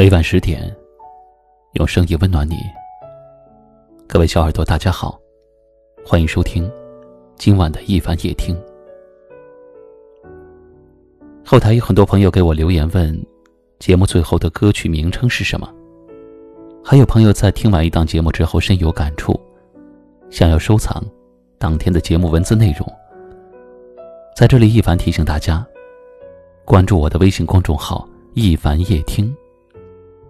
每晚十点，用声音温暖你。各位小耳朵，大家好，欢迎收听今晚的一凡夜听。后台有很多朋友给我留言问，节目最后的歌曲名称是什么？还有朋友在听完一档节目之后深有感触，想要收藏当天的节目文字内容。在这里，一凡提醒大家，关注我的微信公众号“一凡夜听”。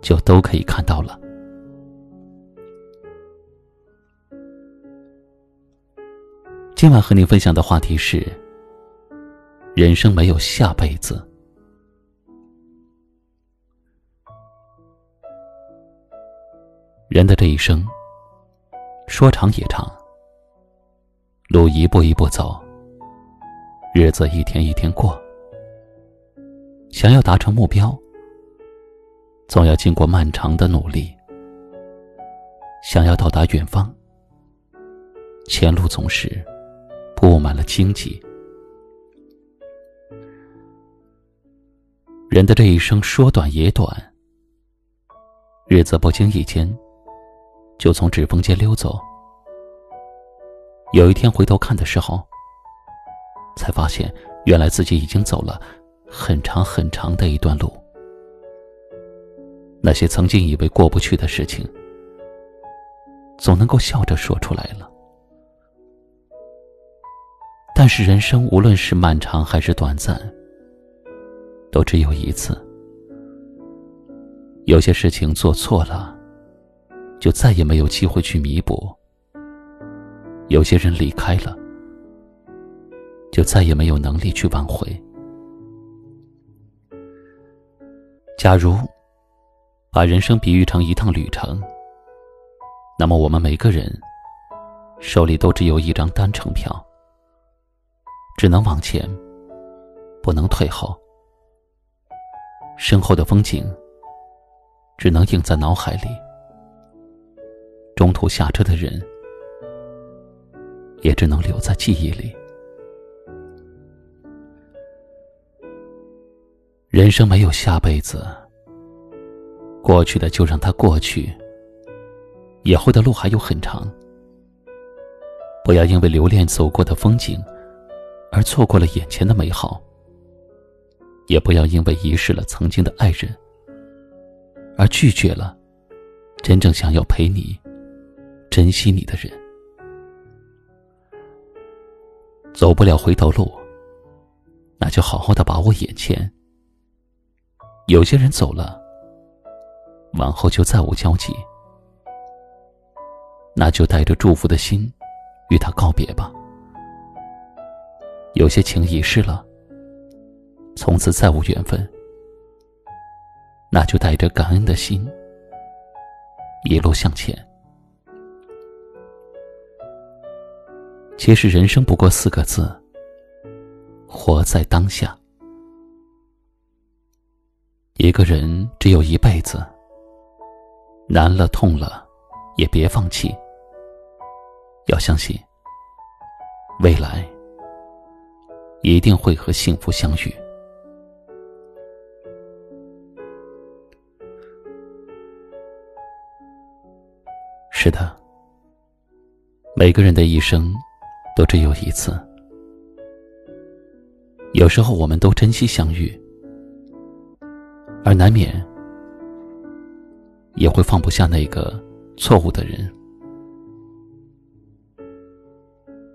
就都可以看到了。今晚和你分享的话题是：人生没有下辈子。人的这一生，说长也长，路一步一步走，日子一天一天过，想要达成目标。总要经过漫长的努力，想要到达远方，前路总是布满了荆棘。人的这一生说短也短，日子不经意间就从指缝间溜走。有一天回头看的时候，才发现原来自己已经走了很长很长的一段路。那些曾经以为过不去的事情，总能够笑着说出来了。但是人生无论是漫长还是短暂，都只有一次。有些事情做错了，就再也没有机会去弥补；有些人离开了，就再也没有能力去挽回。假如。把人生比喻成一趟旅程，那么我们每个人手里都只有一张单程票，只能往前，不能退后。身后的风景只能映在脑海里，中途下车的人也只能留在记忆里。人生没有下辈子。过去的就让它过去，以后的路还有很长。不要因为留恋走过的风景，而错过了眼前的美好；也不要因为遗失了曾经的爱人，而拒绝了真正想要陪你、珍惜你的人。走不了回头路，那就好好的把握眼前。有些人走了。往后就再无交集，那就带着祝福的心，与他告别吧。有些情已逝了，从此再无缘分，那就带着感恩的心，一路向前。其实人生不过四个字：活在当下。一个人只有一辈子。难了，痛了，也别放弃。要相信，未来一定会和幸福相遇。是的，每个人的一生都只有一次。有时候，我们都珍惜相遇，而难免。也会放不下那个错误的人。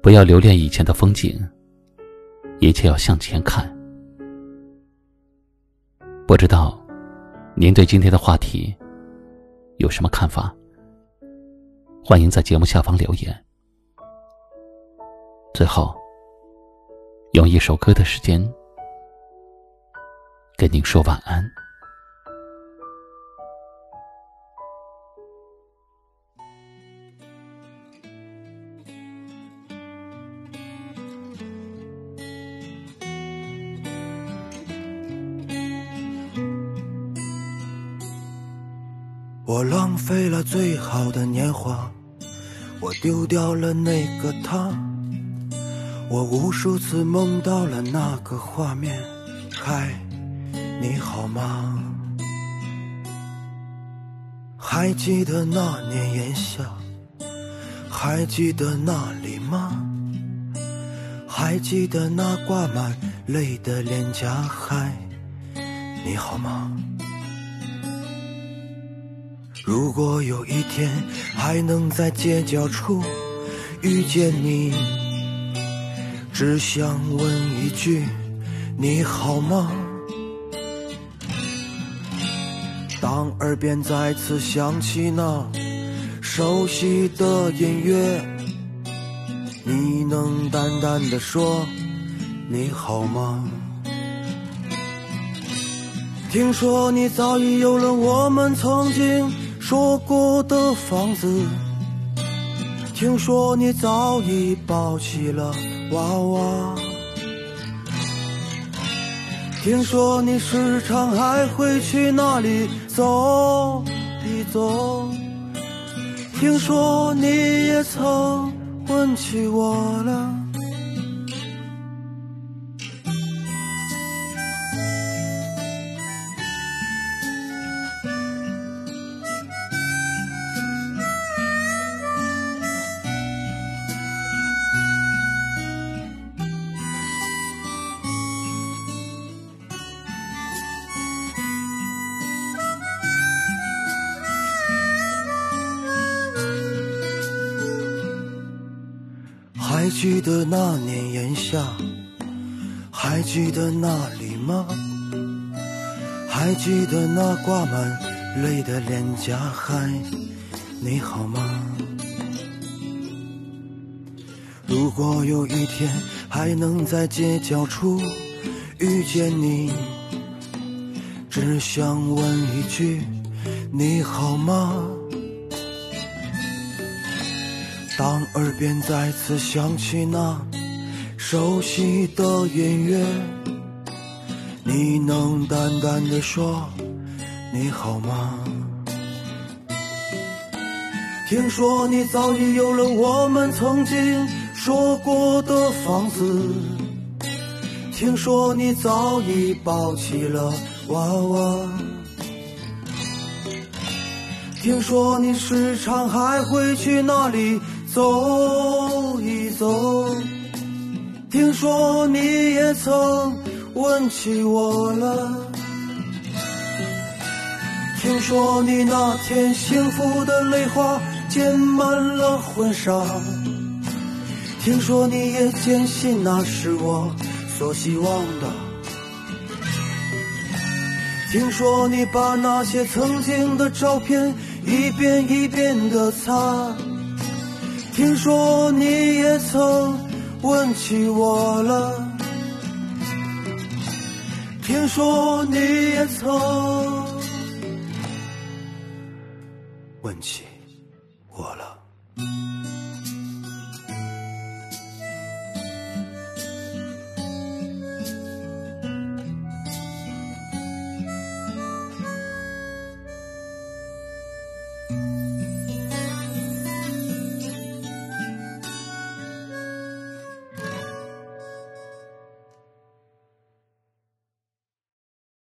不要留恋以前的风景，一切要向前看。不知道您对今天的话题有什么看法？欢迎在节目下方留言。最后，用一首歌的时间跟您说晚安。我浪费了最好的年华，我丢掉了那个他，我无数次梦到了那个画面。嗨，你好吗？还记得那年炎夏，还记得那里吗？还记得那挂满泪的脸颊？嗨，你好吗？如果有一天还能在街角处遇见你，只想问一句：你好吗？当耳边再次响起那熟悉的音乐，你能淡淡的说你好吗？听说你早已有了我们曾经说过的房子，听说你早已抱起了娃娃。听说你时常还会去那里走一走，听说你也曾问起我了。还记得那年炎夏，还记得那里吗？还记得那挂满泪的脸颊？嗨，你好吗？如果有一天还能在街角处遇见你，只想问一句：你好吗？当耳边再次响起那熟悉的音乐，你能淡淡的说你好吗？听说你早已有了我们曾经说过的房子，听说你早已抱起了娃娃。听说你时常还会去那里走一走，听说你也曾问起我了，听说你那天幸福的泪花溅满了婚纱，听说你也坚信那是我所希望的。听说你把那些曾经的照片一遍一遍的擦，听说你也曾问起我了，听说你也曾问起。